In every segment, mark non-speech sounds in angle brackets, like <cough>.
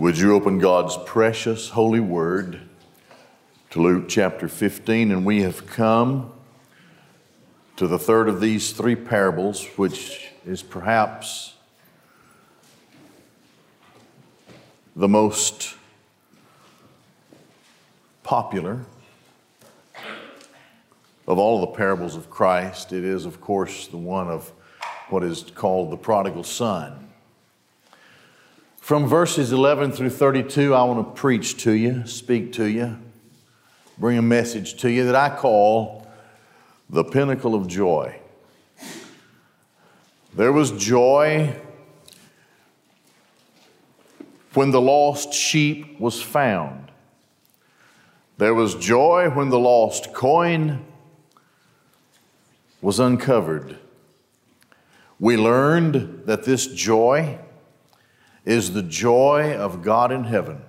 Would you open God's precious holy word to Luke chapter 15? And we have come to the third of these three parables, which is perhaps the most popular of all the parables of Christ. It is, of course, the one of what is called the prodigal son. From verses 11 through 32, I want to preach to you, speak to you, bring a message to you that I call the pinnacle of joy. There was joy when the lost sheep was found. There was joy when the lost coin was uncovered. We learned that this joy is the joy of God in heaven,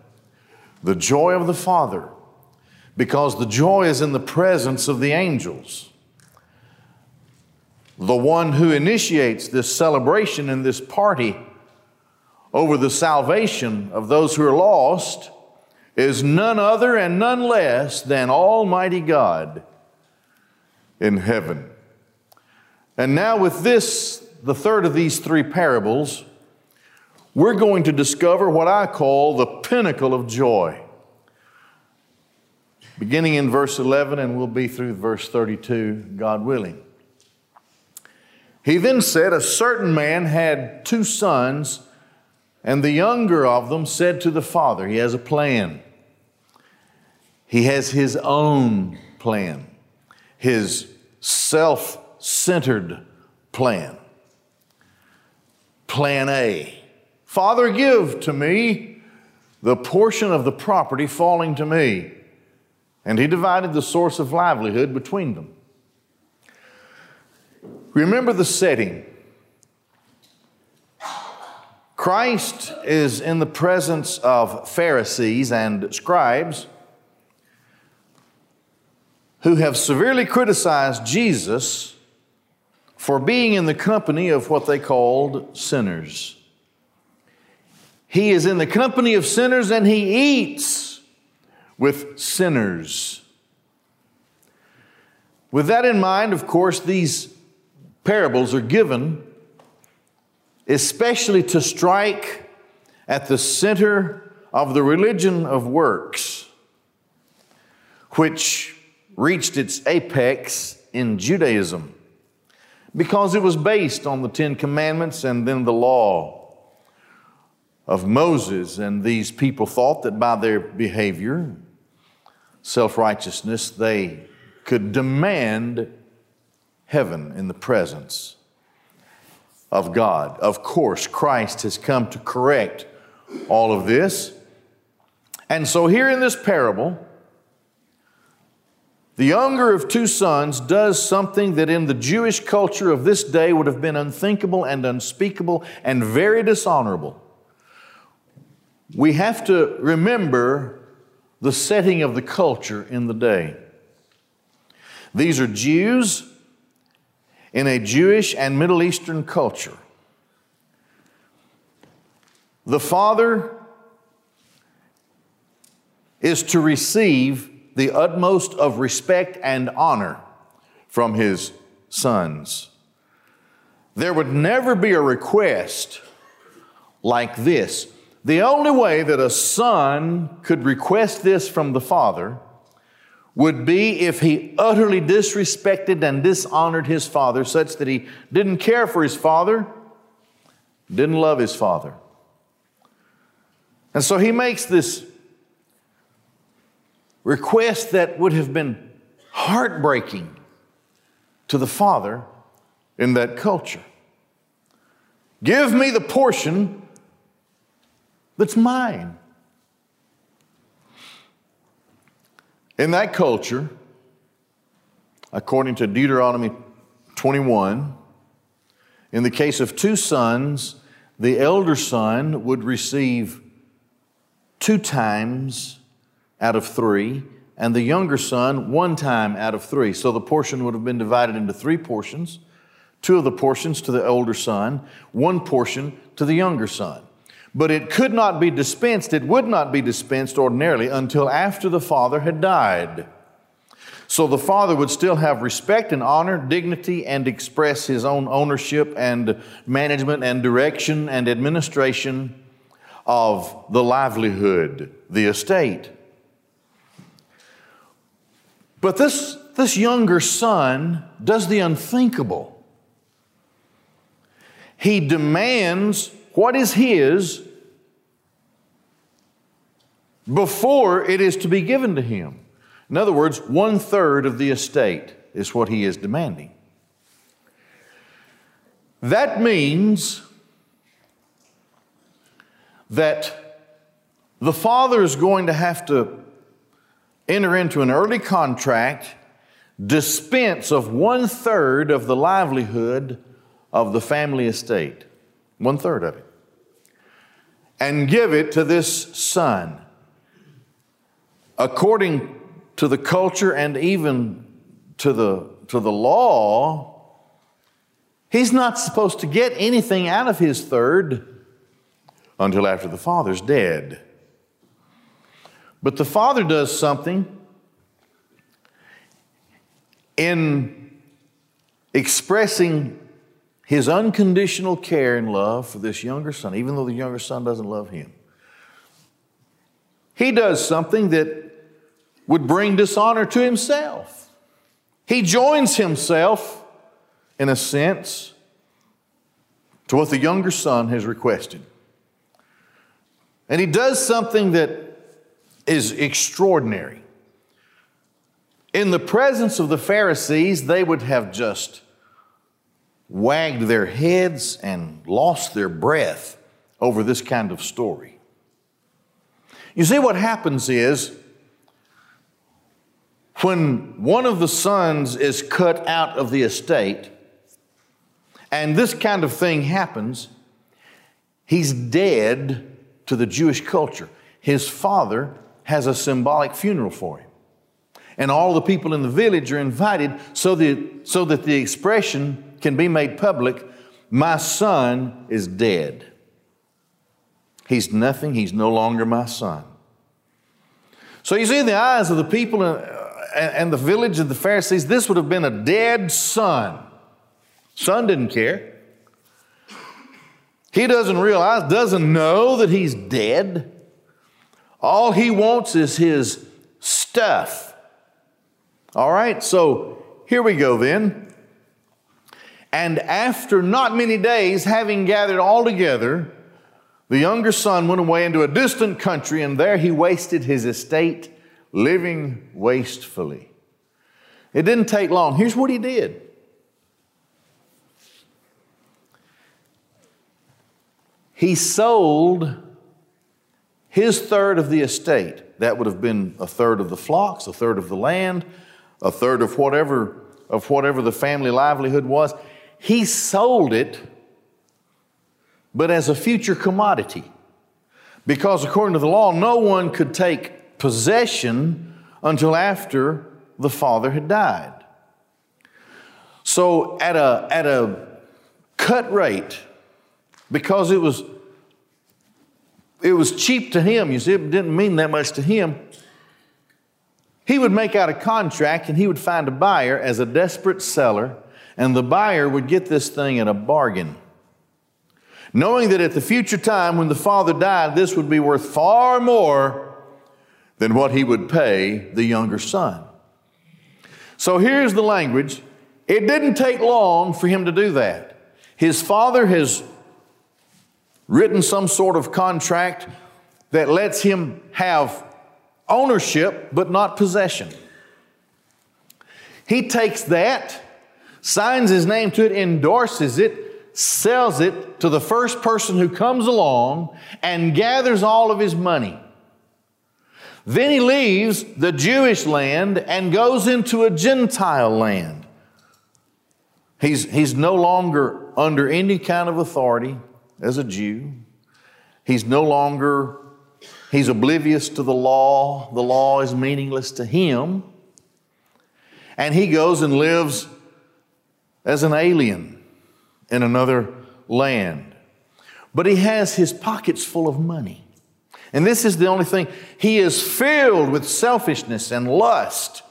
the joy of the Father, because the joy is in the presence of the angels. The one who initiates this celebration and this party over the salvation of those who are lost is none other and none less than Almighty God in heaven. And now, with this, the third of these three parables, we're going to discover what I call the pinnacle of joy. Beginning in verse 11, and we'll be through verse 32, God willing. He then said, A certain man had two sons, and the younger of them said to the father, He has a plan. He has his own plan, his self centered plan. Plan A. Father, give to me the portion of the property falling to me. And he divided the source of livelihood between them. Remember the setting. Christ is in the presence of Pharisees and scribes who have severely criticized Jesus for being in the company of what they called sinners. He is in the company of sinners and he eats with sinners. With that in mind, of course, these parables are given especially to strike at the center of the religion of works, which reached its apex in Judaism because it was based on the Ten Commandments and then the law of Moses, and these people thought that by their behavior, self righteousness, they could demand heaven in the presence of God. Of course, Christ has come to correct all of this. And so, here in this parable, the younger of two sons does something that in the Jewish culture of this day would have been unthinkable and unspeakable and very dishonorable we have to remember the setting of the culture in the day. These are Jews in a Jewish and Middle Eastern culture. The father is to receive the utmost of respect and honor from his sons. There would never be a request like this the only way that a son could request this from the father would be if he utterly disrespected and dishonored his father, such that he didn't care for his father, didn't love his father. And so he makes this request that would have been heartbreaking to the father in that culture. Give me the portion that's mine. In that culture, according to Deuteronomy 21, in the case of two sons, the elder son would receive two times out of three, and the younger son one time out of three. So the portion would have been divided into three portions two of the portions to the older son, one portion to the younger son. But it could not be dispensed, it would not be dispensed ordinarily until after the father had died. So the father would still have respect and honor, dignity, and express his own ownership and management and direction and administration of the livelihood, the estate. But this, this younger son does the unthinkable. He demands what is his before it is to be given to him. In other words, one third of the estate is what he is demanding. That means that the father is going to have to enter into an early contract, dispense of one third of the livelihood of the family estate, one third of it, and give it to this son. According to the culture and even to the, to the law, he's not supposed to get anything out of his third until after the father's dead. But the father does something in expressing his unconditional care and love for this younger son, even though the younger son doesn't love him. He does something that would bring dishonor to himself. He joins himself, in a sense, to what the younger son has requested. And he does something that is extraordinary. In the presence of the Pharisees, they would have just wagged their heads and lost their breath over this kind of story. You see, what happens is when one of the sons is cut out of the estate, and this kind of thing happens, he's dead to the Jewish culture. His father has a symbolic funeral for him. And all the people in the village are invited so that, so that the expression can be made public My son is dead. He's nothing, he's no longer my son. So you see, in the eyes of the people, uh, and the village of the Pharisees, this would have been a dead son. Son didn't care. He doesn't realize, doesn't know that he's dead. All he wants is his stuff. All right, so here we go then. And after not many days, having gathered all together, the younger son went away into a distant country, and there he wasted his estate living wastefully. It didn't take long. Here's what he did. He sold his third of the estate. That would have been a third of the flocks, a third of the land, a third of whatever of whatever the family livelihood was. He sold it, but as a future commodity. Because according to the law, no one could take possession until after the father had died. So, at a, at a cut rate, because it was, it was cheap to him, you see, it didn't mean that much to him. He would make out a contract and he would find a buyer as a desperate seller, and the buyer would get this thing at a bargain. Knowing that at the future time when the father died, this would be worth far more than what he would pay the younger son. So here's the language. It didn't take long for him to do that. His father has written some sort of contract that lets him have ownership but not possession. He takes that, signs his name to it, endorses it, sells it to the first person who comes along, and gathers all of his money. Then he leaves the Jewish land and goes into a Gentile land. He's, he's no longer under any kind of authority as a Jew. He's no longer, he's oblivious to the law. The law is meaningless to him. And he goes and lives as an alien in another land. but he has his pockets full of money. And this is the only thing. He is filled with selfishness and lust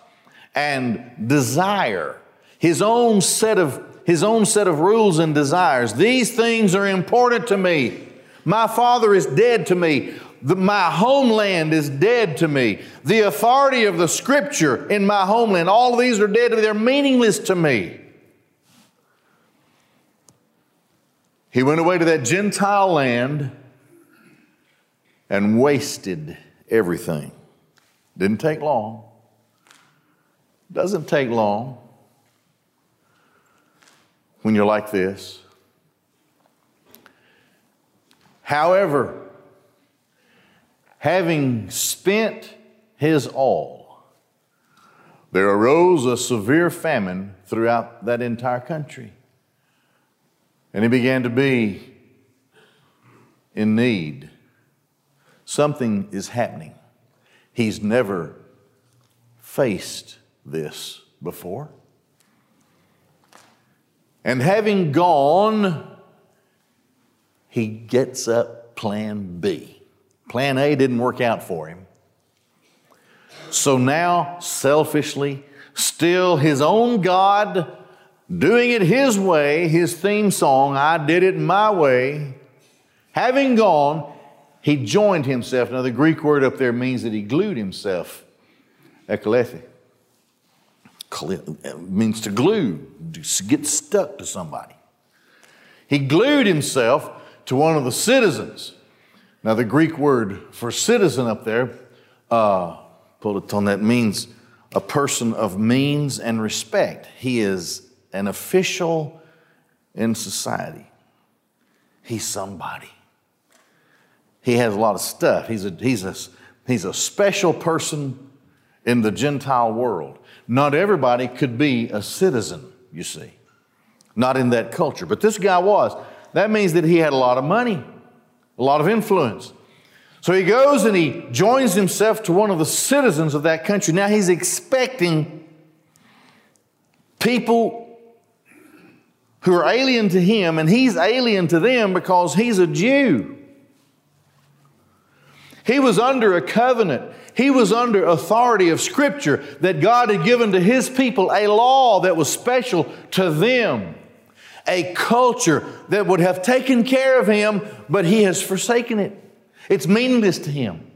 and desire. His own set of his own set of rules and desires. These things are important to me. My father is dead to me. The, my homeland is dead to me. The authority of the scripture in my homeland, all these are dead to me. They're meaningless to me. He went away to that Gentile land and wasted everything. Didn't take long. Doesn't take long when you're like this. However, having spent his all, there arose a severe famine throughout that entire country. And he began to be in need. Something is happening. He's never faced this before. And having gone, he gets up plan B. Plan A didn't work out for him. So now, selfishly, still his own God, doing it his way, his theme song, I did it my way. Having gone, he joined himself. Now, the Greek word up there means that he glued himself. Ekalethi. Means to glue, to get stuck to somebody. He glued himself to one of the citizens. Now, the Greek word for citizen up there, uh, that means a person of means and respect. He is an official in society. He's somebody. He has a lot of stuff. He's a, he's a, he's a special person in the Gentile world. Not everybody could be a citizen, you see, not in that culture. But this guy was. That means that he had a lot of money, a lot of influence. So he goes and he joins himself to one of the citizens of that country. Now he's expecting people who are alien to him, and he's alien to them because he's a Jew. He was under a covenant. He was under authority of Scripture that God had given to His people a law that was special to them, a culture that would have taken care of Him, but He has forsaken it. It's meaningless to Him.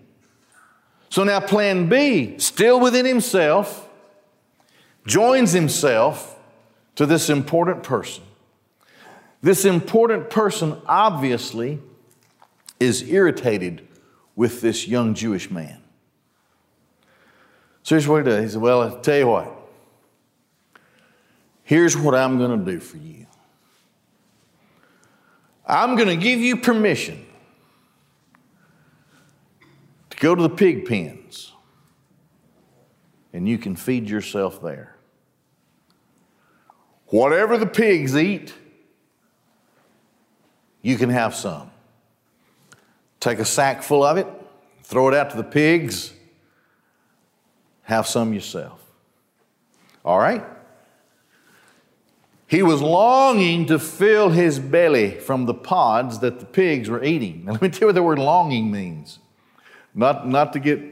So now, plan B, still within Himself, joins Himself to this important person. This important person obviously is irritated with this young Jewish man. So here's what he does. He said, Well, I'll tell you what. Here's what I'm going to do for you. I'm going to give you permission to go to the pig pens, and you can feed yourself there. Whatever the pigs eat, you can have some. Take a sack full of it, throw it out to the pigs, have some yourself. All right? He was longing to fill his belly from the pods that the pigs were eating. Now, let me tell you what the word longing means. Not, not to get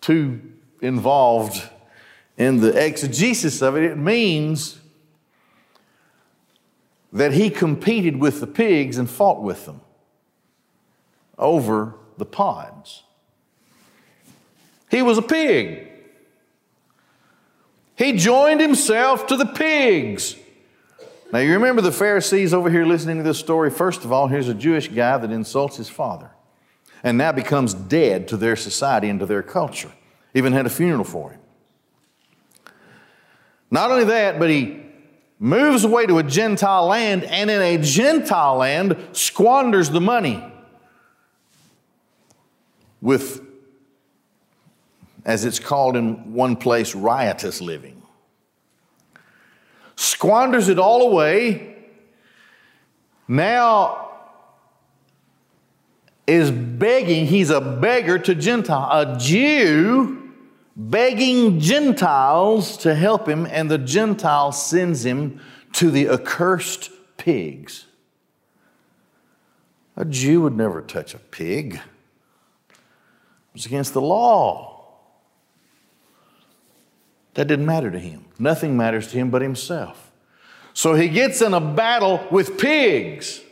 too involved in the exegesis of it, it means that he competed with the pigs and fought with them over the pods. He was a pig. He joined himself to the pigs. Now, you remember the Pharisees over here listening to this story? First of all, here's a Jewish guy that insults his father and now becomes dead to their society and to their culture. Even had a funeral for him. Not only that, but he moves away to a Gentile land and in a Gentile land squanders the money with, as it's called in one place, riotous living. Squanders it all away. Now is begging, he's a beggar to Gentile, a Jew begging Gentiles to help him, and the Gentile sends him to the accursed pigs. A Jew would never touch a pig, it was against the law. That didn't matter to him. Nothing matters to him but himself. So he gets in a battle with pigs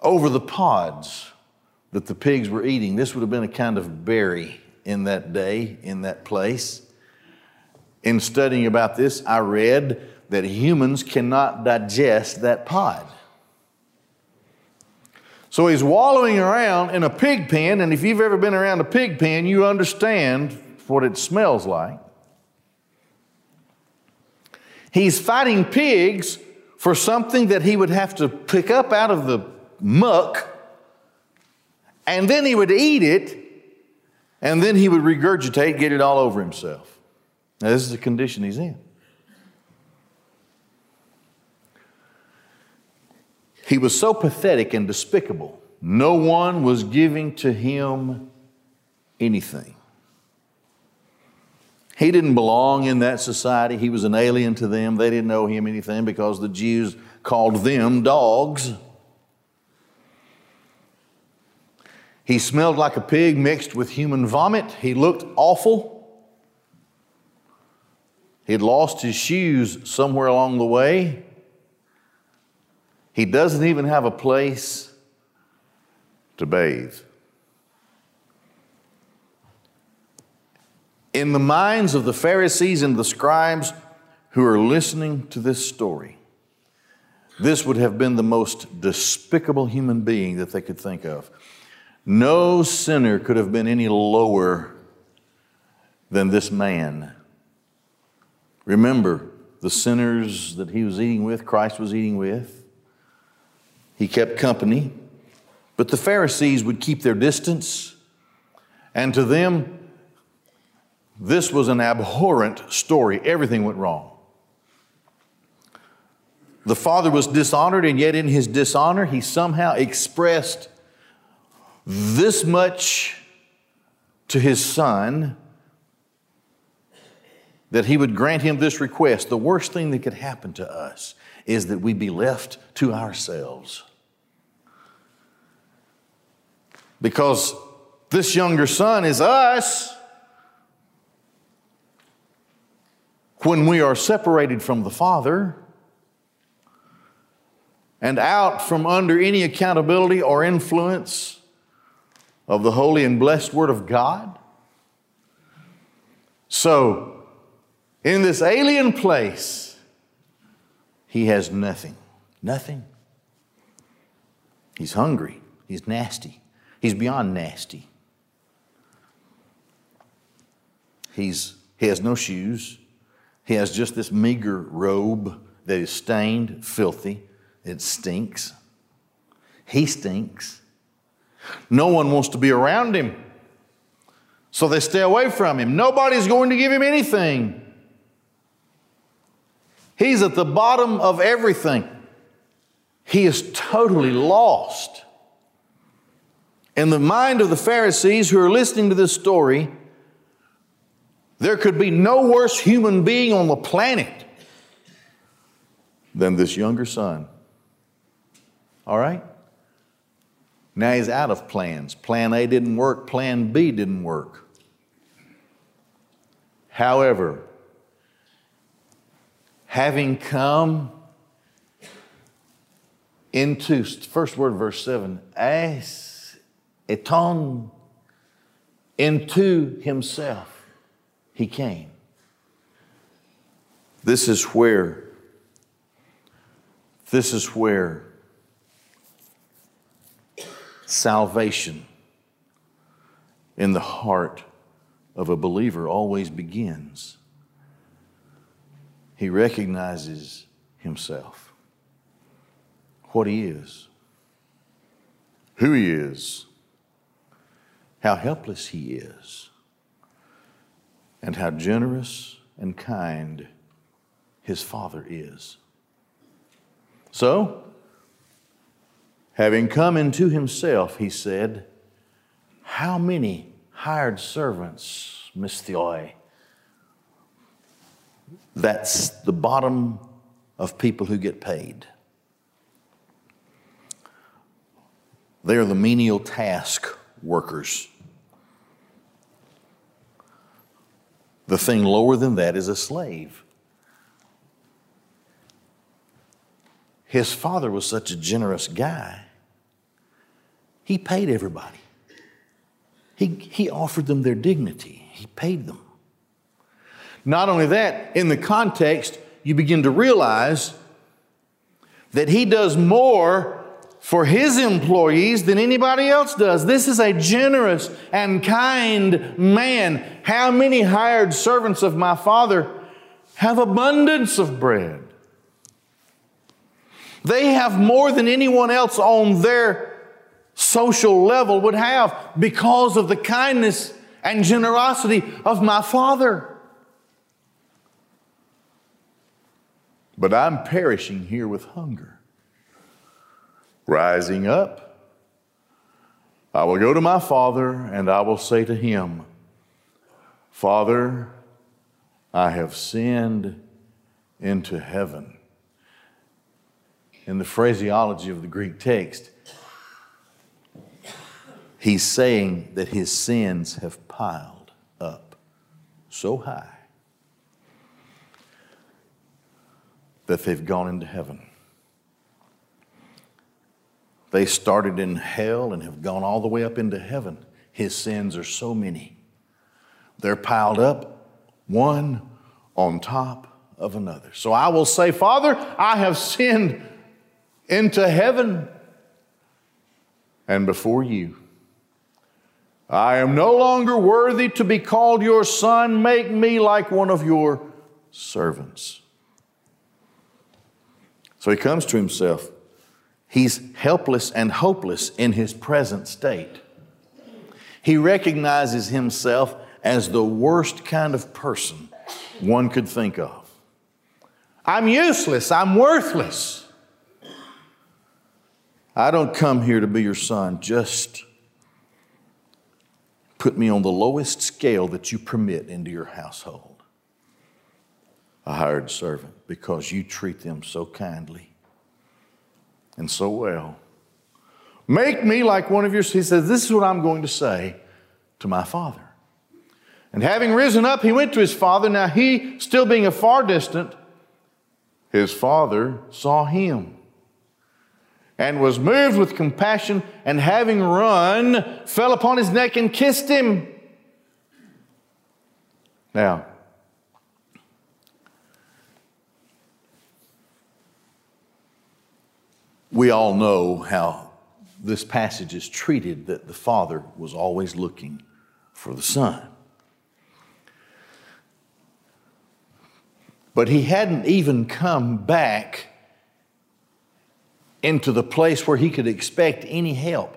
over the pods that the pigs were eating. This would have been a kind of berry in that day, in that place. In studying about this, I read that humans cannot digest that pod. So he's wallowing around in a pig pen, and if you've ever been around a pig pen, you understand what it smells like. He's fighting pigs for something that he would have to pick up out of the muck, and then he would eat it, and then he would regurgitate, get it all over himself. Now, this is the condition he's in. He was so pathetic and despicable, no one was giving to him anything. He didn't belong in that society. He was an alien to them. They didn't know him anything because the Jews called them dogs. He smelled like a pig mixed with human vomit. He looked awful. He had lost his shoes somewhere along the way. He doesn't even have a place to bathe. In the minds of the Pharisees and the scribes who are listening to this story, this would have been the most despicable human being that they could think of. No sinner could have been any lower than this man. Remember, the sinners that he was eating with, Christ was eating with, he kept company. But the Pharisees would keep their distance. And to them, this was an abhorrent story. Everything went wrong. The father was dishonored, and yet in his dishonor, he somehow expressed this much to his son that he would grant him this request. The worst thing that could happen to us is that we be left to ourselves. because this younger son is us. When we are separated from the Father and out from under any accountability or influence of the holy and blessed Word of God. So, in this alien place, he has nothing. Nothing. He's hungry. He's nasty. He's beyond nasty. He's, he has no shoes. He has just this meager robe that is stained, filthy. It stinks. He stinks. No one wants to be around him. So they stay away from him. Nobody's going to give him anything. He's at the bottom of everything. He is totally lost. In the mind of the Pharisees who are listening to this story, there could be no worse human being on the planet than this younger son. All right? Now he's out of plans. Plan A didn't work, plan B didn't work. However, having come into, first word, verse 7, as eton into himself he came. This is where, this is where salvation in the heart of a believer always begins. He recognizes himself, what he is, who he is how helpless he is, and how generous and kind his father is. So, having come into himself, he said, How many hired servants, mistheoi? That's the bottom of people who get paid. They are the menial task workers. The thing lower than that is a slave. His father was such a generous guy, he paid everybody. He, he offered them their dignity, he paid them. Not only that, in the context, you begin to realize that he does more for his employees than anybody else does. This is a generous and kind man. How many hired servants of my father have abundance of bread? They have more than anyone else on their social level would have because of the kindness and generosity of my father. But I'm perishing here with hunger. Rising up, I will go to my father and I will say to him, Father, I have sinned into heaven. In the phraseology of the Greek text, he's saying that his sins have piled up so high that they've gone into heaven. They started in hell and have gone all the way up into heaven. His sins are so many. They're piled up, one on top of another. So I will say, Father, I have sinned into heaven and before you. I am no longer worthy to be called your son. Make me like one of your servants. So he comes to himself. He's helpless and hopeless in his present state. He recognizes himself as the worst kind of person one could think of. I'm useless. I'm worthless. I don't come here to be your son. Just put me on the lowest scale that you permit into your household. A hired servant because you treat them so kindly and so well. Make me like one of your, he says, This is what I'm going to say to my father. And having risen up, he went to his father. Now, he, still being a far distant, his father saw him and was moved with compassion, and having run, fell upon his neck and kissed him. Now, we all know how this passage is treated that the Father was always looking for the Son. But he hadn't even come back into the place where he could expect any help.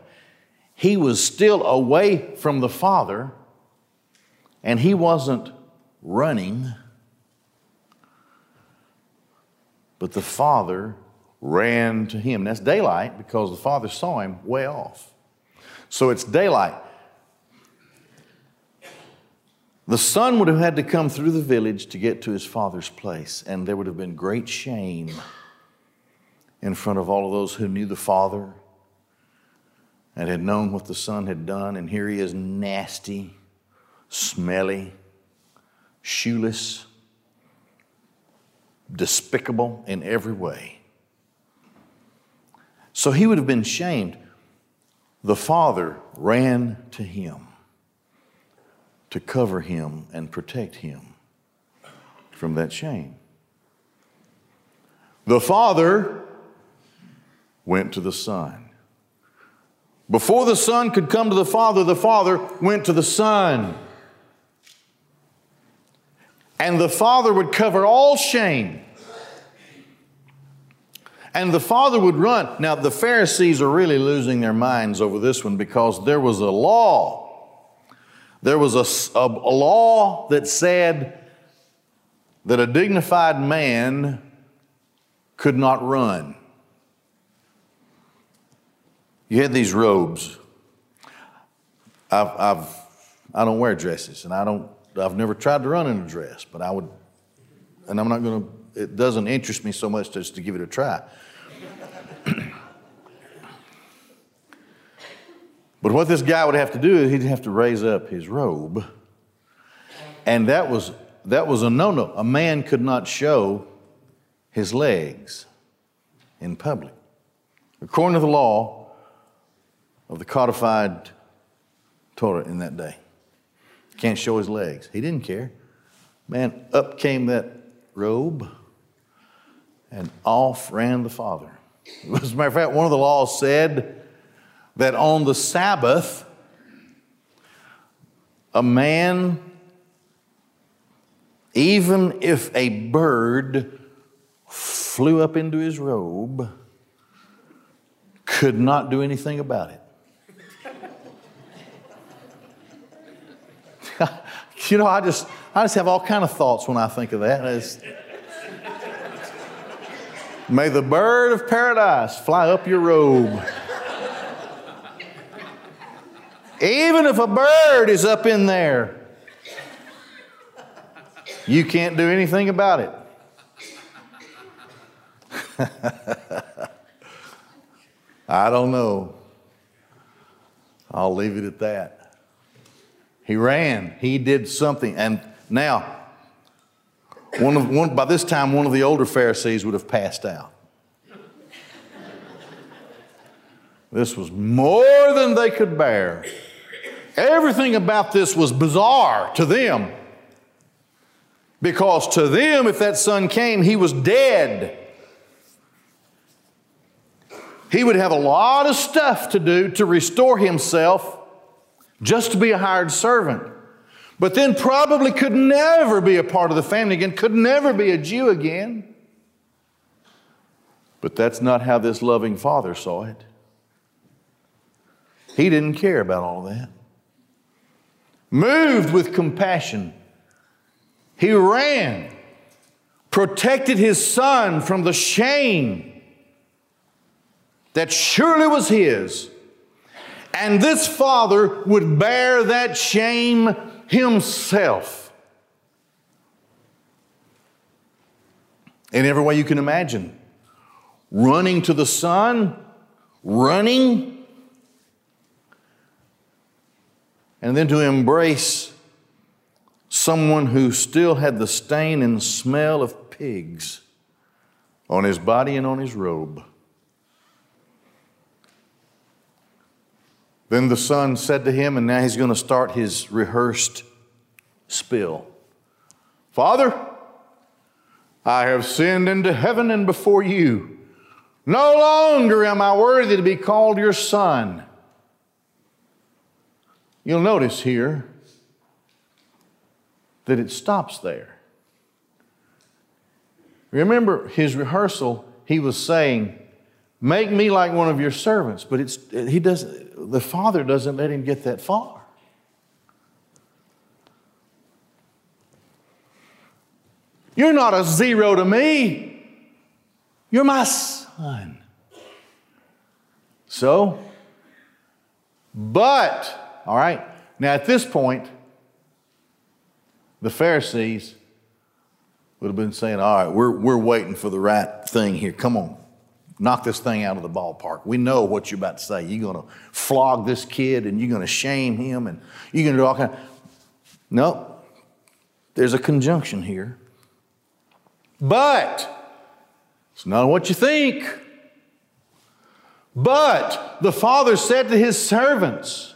He was still away from the Father, and he wasn't running, but the Father ran to him. That's daylight because the father saw him way off. So it's daylight. The son would have had to come through the village to get to his father's place, and there would have been great shame in front of all of those who knew the father and had known what the son had done. And here he is, nasty, smelly, shoeless, despicable in every way. So he would have been shamed. The father ran to him to cover him and protect him from that shame. The father went to the son. Before the son could come to the father, the father went to the son. And the father would cover all shame and the father would run. Now, the Pharisees are really losing their minds over this one because there was a law. There was a, a, a law that said that a dignified man could not run. You had these robes. I've, I've, I don't wear dresses, and I don't, I've never tried to run in a dress, but I would, and I'm not going to it doesn't interest me so much just to give it a try. <clears throat> But what this guy would have to do is he'd have to raise up his robe. And that was, that was a no no. A man could not show his legs in public. According to the law of the codified Torah in that day, can't show his legs. He didn't care. Man, up came that robe, and off ran the father. <laughs> As a matter of fact, one of the laws said that on the Sabbath, a man, even if a bird flew up into his robe, could not do anything about it. You know, I just, I just have all kind of thoughts when I think of that. May the bird of paradise fly up your robe. Even if a bird is up in there, you can't do anything about it. <laughs> I don't know. I'll leave it at that. He ran, he did something. And now, one of, one, by this time, one of the older Pharisees would have passed out. This was more than they could bear. Everything about this was bizarre to them. Because to them, if that son came, he was dead. He would have a lot of stuff to do to restore himself just to be a hired servant. But then probably could never be a part of the family again, could never be a Jew again. But that's not how this loving father saw it. He didn't care about all that. Moved with compassion, he ran, protected his son from the shame that surely was his. And this father would bear that shame himself. In every way you can imagine. Running to the son, running, and then to embrace someone who still had the stain and smell of pigs on his body and on his robe. Then the son said to him, and now he's going to start his rehearsed spill Father, I have sinned into heaven and before you. No longer am I worthy to be called your son. You'll notice here that it stops there. Remember his rehearsal, he was saying, Make me like one of your servants. But it's, he doesn't, the father doesn't let him get that far. You're not a zero to me. You're my son. So, but, all right, now at this point, the Pharisees would have been saying, all right, we're, we're waiting for the right thing here. Come on knock this thing out of the ballpark. We know what you're about to say. You're going to flog this kid and you're going to shame him and you're going to do all kind of. No, there's a conjunction here. But it's not what you think. But the father said to his servants,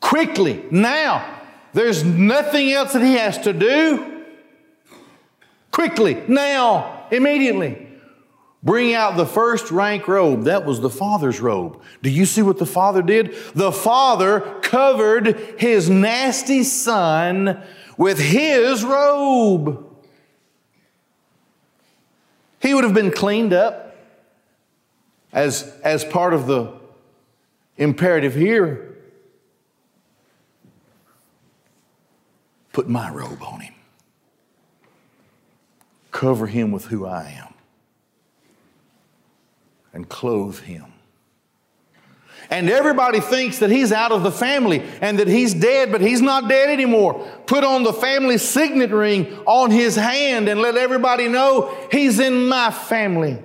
quickly, now, there's nothing else that he has to do. Quickly, now, immediately. Bring out the first rank robe. That was the Father's robe. Do you see what the Father did? The Father covered his nasty son with his robe. He would have been cleaned up as, as part of the imperative here. Put my robe on him, cover him with who I am and clothe him. And everybody thinks that he's out of the family and that he's dead, but he's not dead anymore. Put on the family signet ring on his hand and let everybody know he's in my family.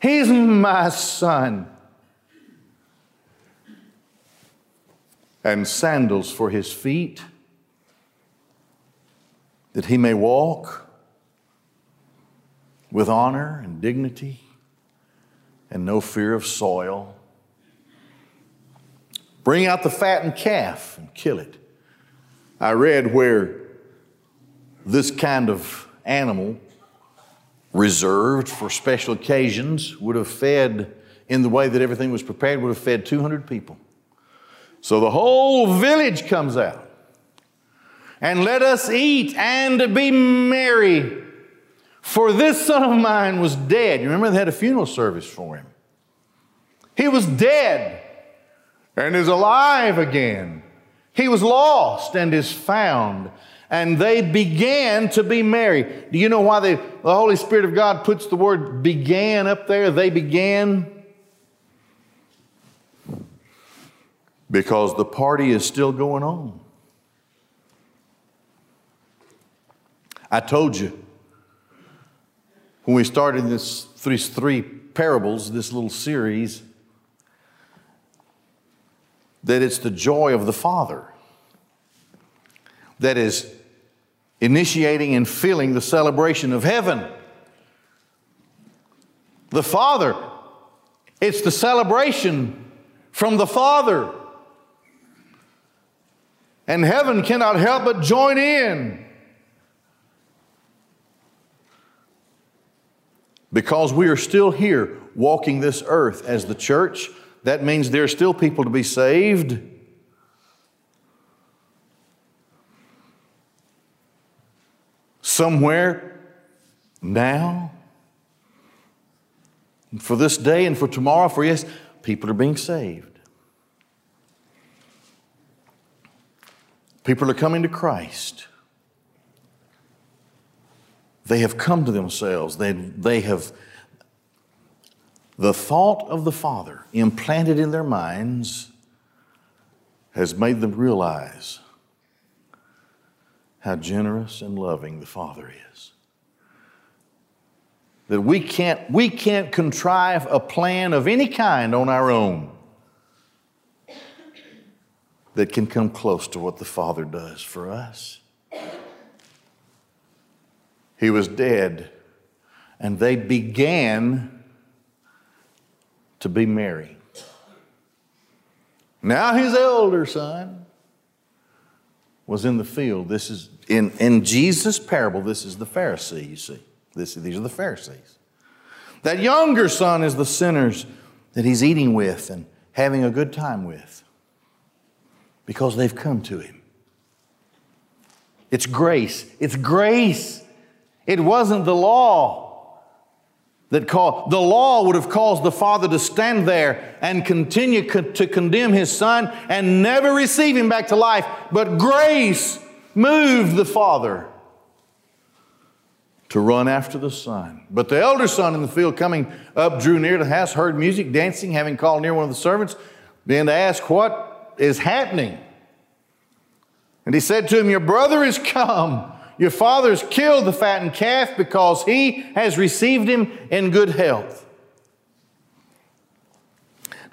He's my son. and sandals for his feet, that he may walk with honor and dignity and no fear of soil. Bring out the fattened calf and kill it. I read where this kind of animal, reserved for special occasions, would have fed, in the way that everything was prepared, would have fed 200 people. So the whole village comes out. And let us eat and be merry. For this son of mine was dead. You remember they had a funeral service for him. He was dead and is alive again. He was lost and is found. And they began to be merry. Do you know why they, the Holy Spirit of God puts the word began up there? They began because the party is still going on. I told you when we started this these three parables, this little series, that it's the joy of the Father that is initiating and filling the celebration of heaven. The Father, it's the celebration from the Father. And heaven cannot help but join in. Because we are still here walking this earth as the church, that means there are still people to be saved. Somewhere now, for this day and for tomorrow, for yes, people are being saved. People are coming to Christ. They have come to themselves. They, they have, the thought of the Father implanted in their minds has made them realize how generous and loving the Father is. That we can't, we can't contrive a plan of any kind on our own that can come close to what the Father does for us. He was dead, and they began to be merry. Now his elder son was in the field. This is in, in Jesus' parable, this is the Pharisee, you see. This, these are the Pharisees. That younger son is the sinners that he's eating with and having a good time with because they've come to Him. It's grace. It's grace. It wasn't the law that caused, the law would have caused the father to stand there and continue co- to condemn his son and never receive him back to life. But grace moved the father to run after the son. But the elder son in the field coming up drew near the house, heard music, dancing, having called near one of the servants, began to ask, What is happening. And he said to him, Your brother is come. Your father has killed the fattened calf because he has received him in good health.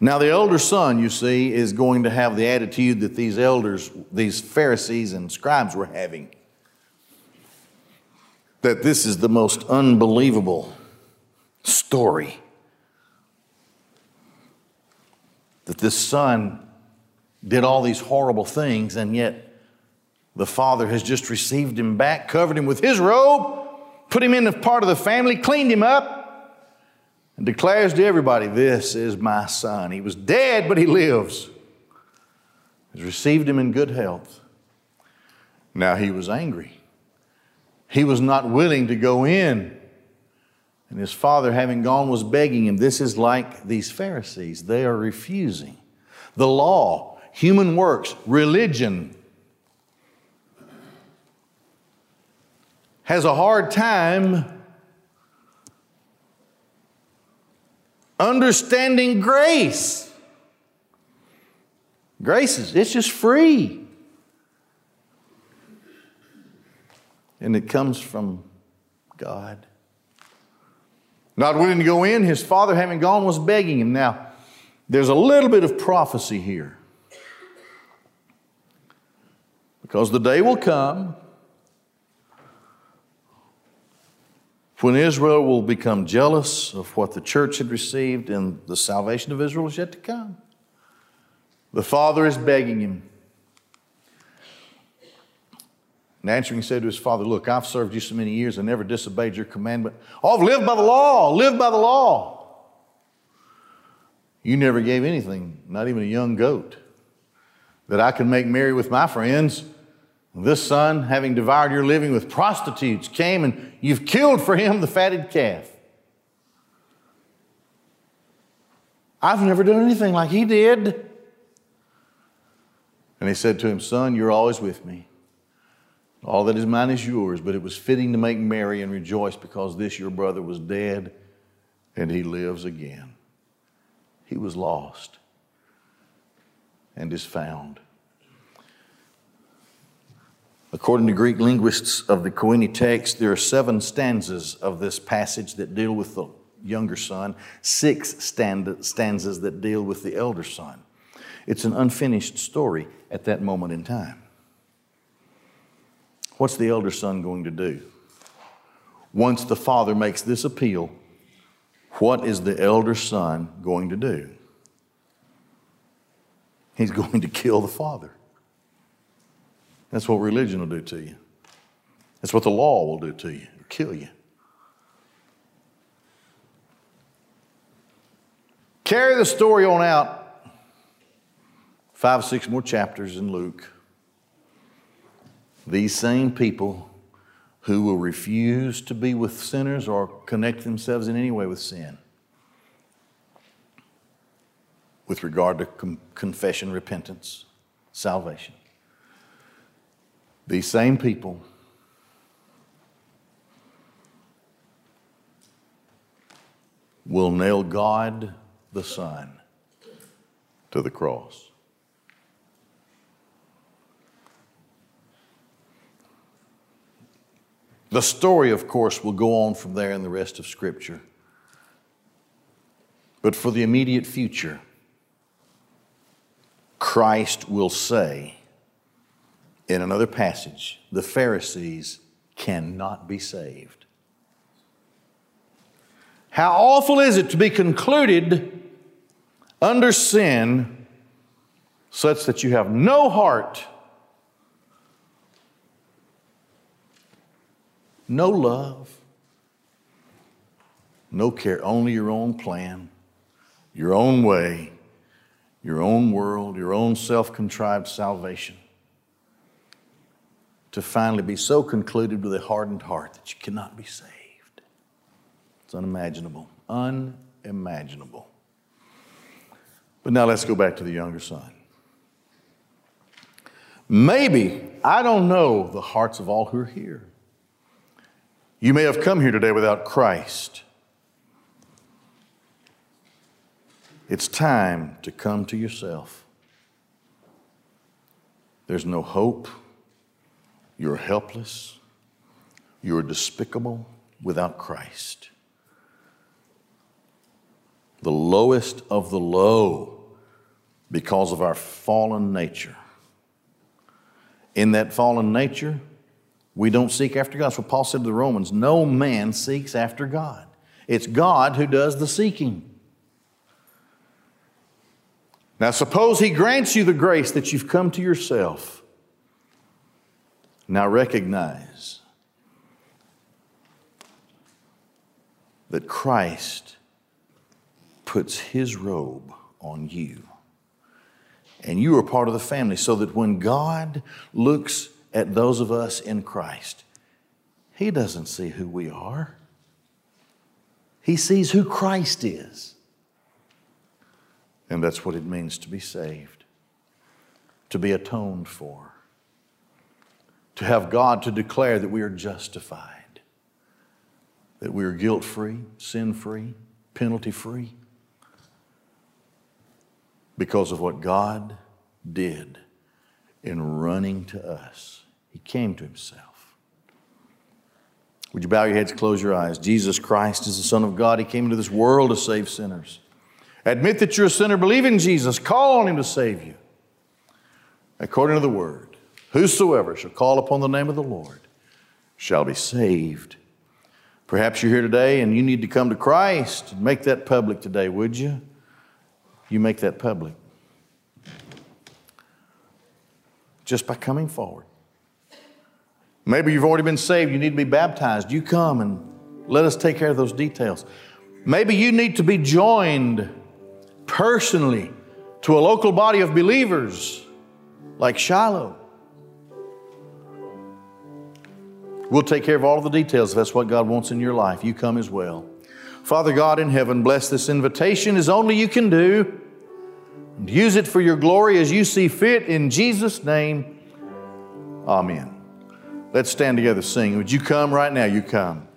Now, the elder son, you see, is going to have the attitude that these elders, these Pharisees and scribes were having. That this is the most unbelievable story. That this son did all these horrible things, and yet the father has just received him back, covered him with his robe, put him in the part of the family, cleaned him up, and declares to everybody, This is my son. He was dead, but he lives. Has received him in good health. Now he was angry. He was not willing to go in. And his father, having gone, was begging him. This is like these Pharisees. They are refusing. The law human works, religion, has a hard time understanding grace. Grace is it's just free. And it comes from God. Not willing to go in, his father, having gone, was begging him. Now, there's a little bit of prophecy here. Because the day will come when Israel will become jealous of what the church had received, and the salvation of Israel is yet to come. The father is begging him. And answering, he said to his father, Look, I've served you so many years and never disobeyed your commandment. Oh, I've lived by the law, lived by the law. You never gave anything, not even a young goat, that I could make merry with my friends. This son, having devoured your living with prostitutes, came and you've killed for him the fatted calf. I've never done anything like he did. And he said to him, Son, you're always with me. All that is mine is yours, but it was fitting to make merry and rejoice because this your brother was dead and he lives again. He was lost and is found. According to Greek linguists of the Koine text, there are seven stanzas of this passage that deal with the younger son, six stanzas that deal with the elder son. It's an unfinished story at that moment in time. What's the elder son going to do? Once the father makes this appeal, what is the elder son going to do? He's <laughs> going to kill the father. That's what religion will do to you. That's what the law will do to you, kill you. Carry the story on out five, six more chapters in Luke. These same people who will refuse to be with sinners or connect themselves in any way with sin with regard to com- confession, repentance, salvation. These same people will nail God the Son to the cross. The story, of course, will go on from there in the rest of Scripture. But for the immediate future, Christ will say in another passage the Pharisees cannot be saved. How awful is it to be concluded under sin such that you have no heart No love, no care, only your own plan, your own way, your own world, your own self contrived salvation. To finally be so concluded with a hardened heart that you cannot be saved. It's unimaginable. Unimaginable. But now let's go back to the younger son. Maybe, I don't know the hearts of all who are here. You may have come here today without Christ. It's time to come to yourself. There's no hope. You're helpless. You're despicable without Christ. The lowest of the low because of our fallen nature. In that fallen nature, we don't seek after God. That's what Paul said to the Romans no man seeks after God. It's God who does the seeking. Now, suppose He grants you the grace that you've come to yourself. Now, recognize that Christ puts His robe on you. And you are part of the family, so that when God looks at those of us in Christ, He doesn't see who we are. He sees who Christ is. And that's what it means to be saved, to be atoned for, to have God to declare that we are justified, that we are guilt free, sin free, penalty free, because of what God did in running to us. He came to himself. Would you bow your heads, close your eyes? Jesus Christ is the Son of God. He came into this world to save sinners. Admit that you're a sinner, believe in Jesus, call on Him to save you, according to the Word. Whosoever shall call upon the name of the Lord shall be saved. Perhaps you're here today and you need to come to Christ and make that public today, would you? You make that public. Just by coming forward. Maybe you've already been saved, you need to be baptized. You come and let us take care of those details. Maybe you need to be joined personally to a local body of believers like Shiloh. We'll take care of all the details if that's what God wants in your life. You come as well. Father God in heaven, bless this invitation as only you can do. And use it for your glory as you see fit. In Jesus' name, amen. Let's stand together sing. Would you come right now? You come.